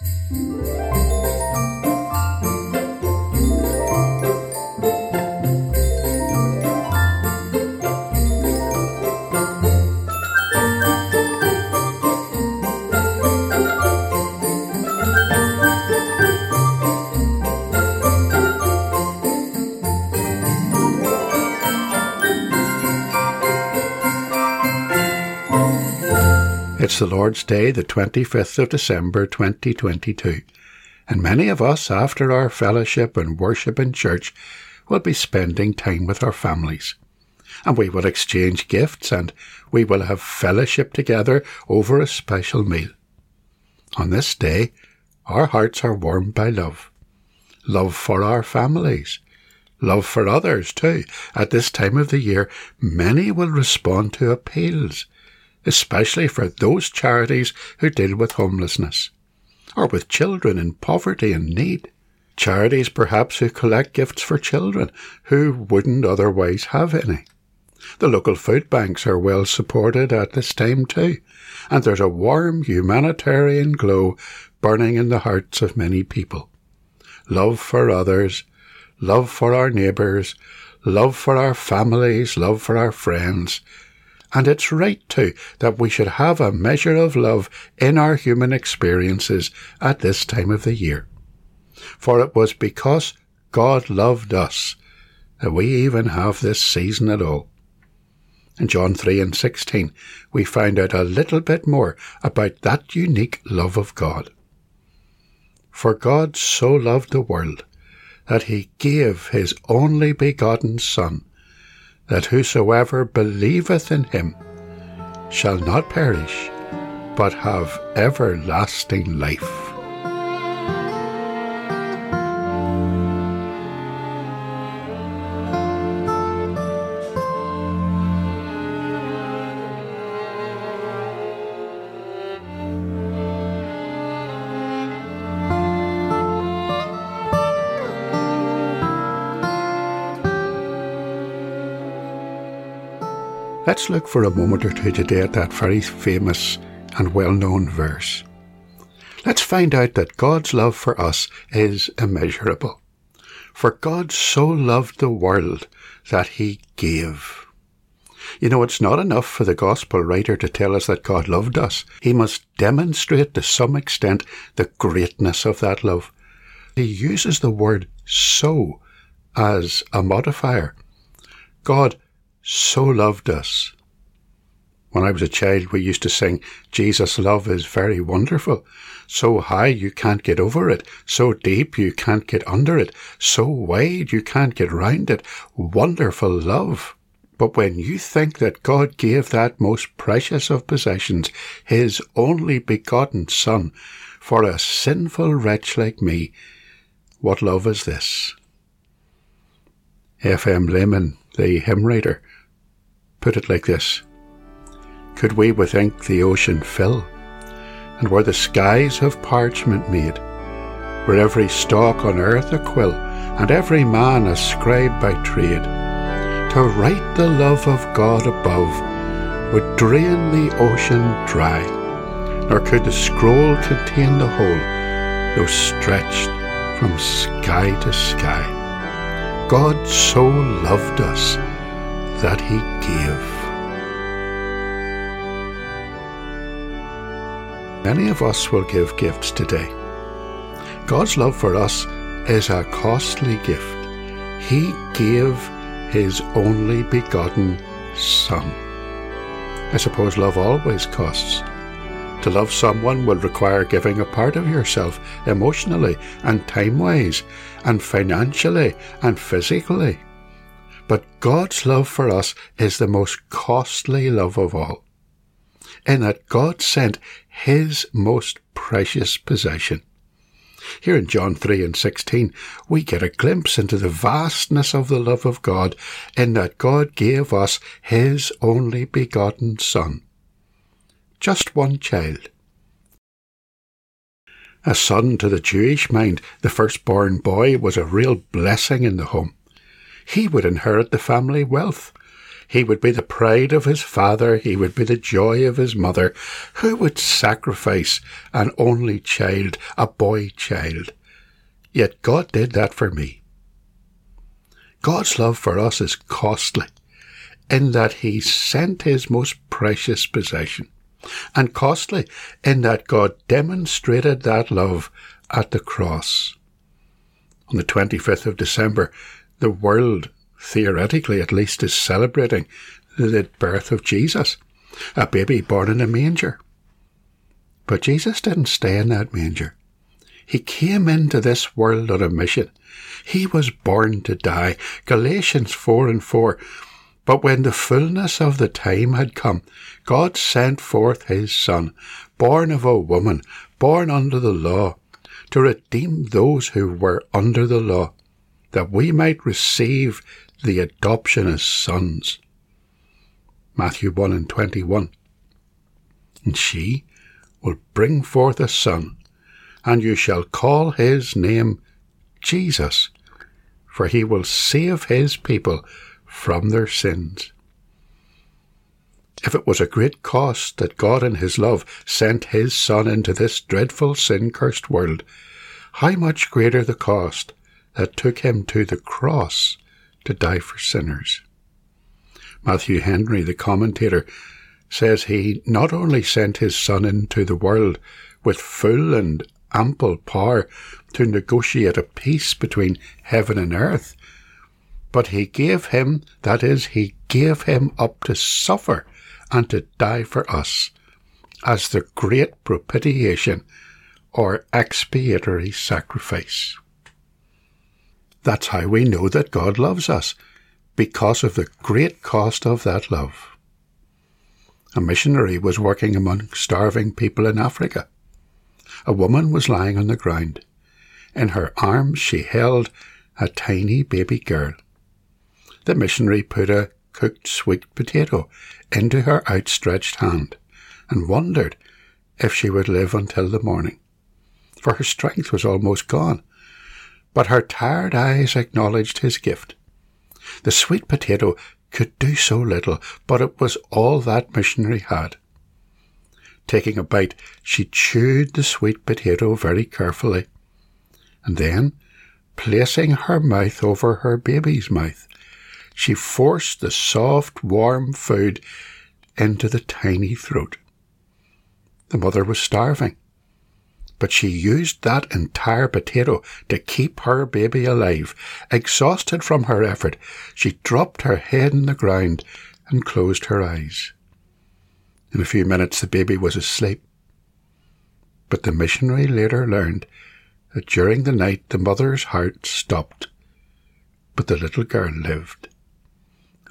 Música It's the Lord's Day, the 25th of December 2022, and many of us, after our fellowship and worship in church, will be spending time with our families. And we will exchange gifts and we will have fellowship together over a special meal. On this day, our hearts are warmed by love. Love for our families. Love for others too. At this time of the year, many will respond to appeals especially for those charities who deal with homelessness, or with children in poverty and need. Charities perhaps who collect gifts for children who wouldn't otherwise have any. The local food banks are well supported at this time too, and there's a warm humanitarian glow burning in the hearts of many people. Love for others, love for our neighbours, love for our families, love for our friends, and it's right too that we should have a measure of love in our human experiences at this time of the year. For it was because God loved us that we even have this season at all. In John 3 and 16, we find out a little bit more about that unique love of God. For God so loved the world that he gave his only begotten Son, that whosoever believeth in him shall not perish, but have everlasting life. Let's look for a moment or two today at that very famous and well known verse. Let's find out that God's love for us is immeasurable. For God so loved the world that he gave. You know, it's not enough for the gospel writer to tell us that God loved us. He must demonstrate to some extent the greatness of that love. He uses the word so as a modifier. God so loved us. When I was a child, we used to sing, Jesus' love is very wonderful. So high you can't get over it. So deep you can't get under it. So wide you can't get round it. Wonderful love. But when you think that God gave that most precious of possessions, His only begotten Son, for a sinful wretch like me, what love is this? F.M. Lehman, the hymn writer, put it like this. Could we with ink the ocean fill, and were the skies of parchment made, were every stalk on earth a quill, and every man a scribe by trade, to write the love of God above would drain the ocean dry, nor could the scroll contain the whole, though stretched from sky to sky. God so loved us that he gave. Many of us will give gifts today. God's love for us is a costly gift. He gave his only begotten Son. I suppose love always costs. To love someone will require giving a part of yourself emotionally and time wise and financially and physically. But God's love for us is the most costly love of all, in that God sent His most precious possession. Here in John 3 and 16, we get a glimpse into the vastness of the love of God in that God gave us His only begotten Son. Just one child. A son to the Jewish mind, the firstborn boy was a real blessing in the home. He would inherit the family wealth. He would be the pride of his father. He would be the joy of his mother. Who would sacrifice an only child, a boy child? Yet God did that for me. God's love for us is costly in that he sent his most precious possession, and costly in that God demonstrated that love at the cross. On the 25th of December, the world, theoretically at least, is celebrating the birth of Jesus, a baby born in a manger. But Jesus didn't stay in that manger. He came into this world on a mission. He was born to die. Galatians 4 and 4 but when the fullness of the time had come, God sent forth his Son, born of a woman, born under the law, to redeem those who were under the law, that we might receive the adoption as sons. Matthew 1 and 21. And she will bring forth a son, and you shall call his name Jesus, for he will save his people from their sins. If it was a great cost that God in His love sent His Son into this dreadful sin cursed world, how much greater the cost that took Him to the cross to die for sinners. Matthew Henry, the commentator, says he not only sent his Son into the world with full and ample power to negotiate a peace between heaven and earth, but he gave him, that is, he gave him up to suffer and to die for us as the great propitiation or expiatory sacrifice. That's how we know that God loves us, because of the great cost of that love. A missionary was working among starving people in Africa. A woman was lying on the ground. In her arms she held a tiny baby girl the missionary put a cooked sweet potato into her outstretched hand and wondered if she would live until the morning, for her strength was almost gone. But her tired eyes acknowledged his gift. The sweet potato could do so little, but it was all that missionary had. Taking a bite, she chewed the sweet potato very carefully, and then, placing her mouth over her baby's mouth, she forced the soft, warm food into the tiny throat. The mother was starving, but she used that entire potato to keep her baby alive. Exhausted from her effort, she dropped her head in the ground and closed her eyes. In a few minutes, the baby was asleep. But the missionary later learned that during the night the mother's heart stopped, but the little girl lived.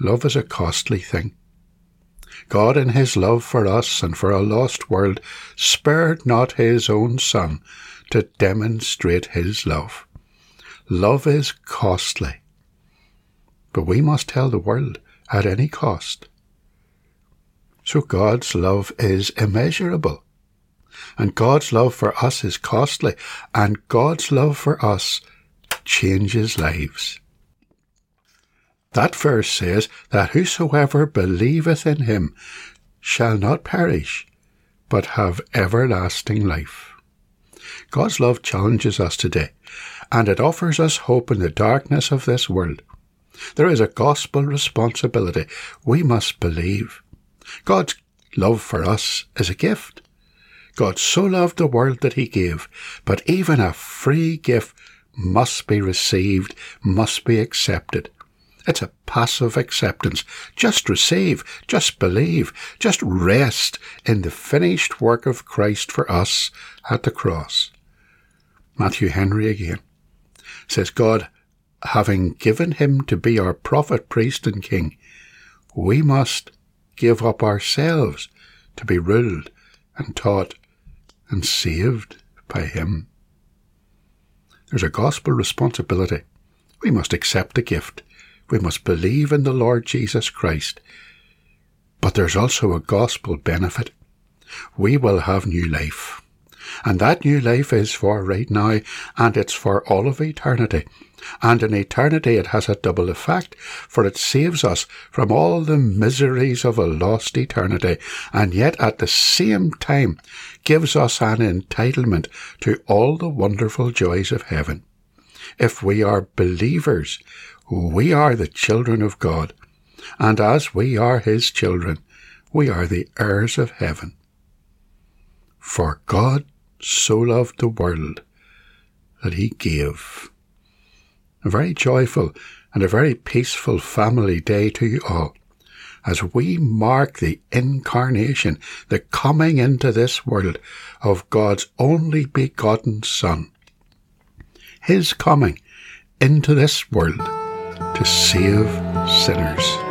Love is a costly thing. God, in His love for us and for a lost world, spared not His own Son to demonstrate His love. Love is costly. But we must tell the world at any cost. So God's love is immeasurable. And God's love for us is costly. And God's love for us changes lives. That verse says that whosoever believeth in him shall not perish, but have everlasting life. God's love challenges us today, and it offers us hope in the darkness of this world. There is a gospel responsibility. We must believe. God's love for us is a gift. God so loved the world that he gave, but even a free gift must be received, must be accepted. It's a passive acceptance. Just receive, just believe, just rest in the finished work of Christ for us at the cross. Matthew Henry again says, God, having given him to be our prophet, priest, and king, we must give up ourselves to be ruled and taught and saved by him. There's a gospel responsibility. We must accept the gift we must believe in the Lord Jesus Christ. But there's also a gospel benefit. We will have new life. And that new life is for right now, and it's for all of eternity. And in eternity it has a double effect, for it saves us from all the miseries of a lost eternity, and yet at the same time gives us an entitlement to all the wonderful joys of heaven. If we are believers, we are the children of God, and as we are His children, we are the heirs of heaven. For God so loved the world that He gave. A very joyful and a very peaceful family day to you all as we mark the incarnation, the coming into this world of God's only begotten Son. His coming into this world to save sinners.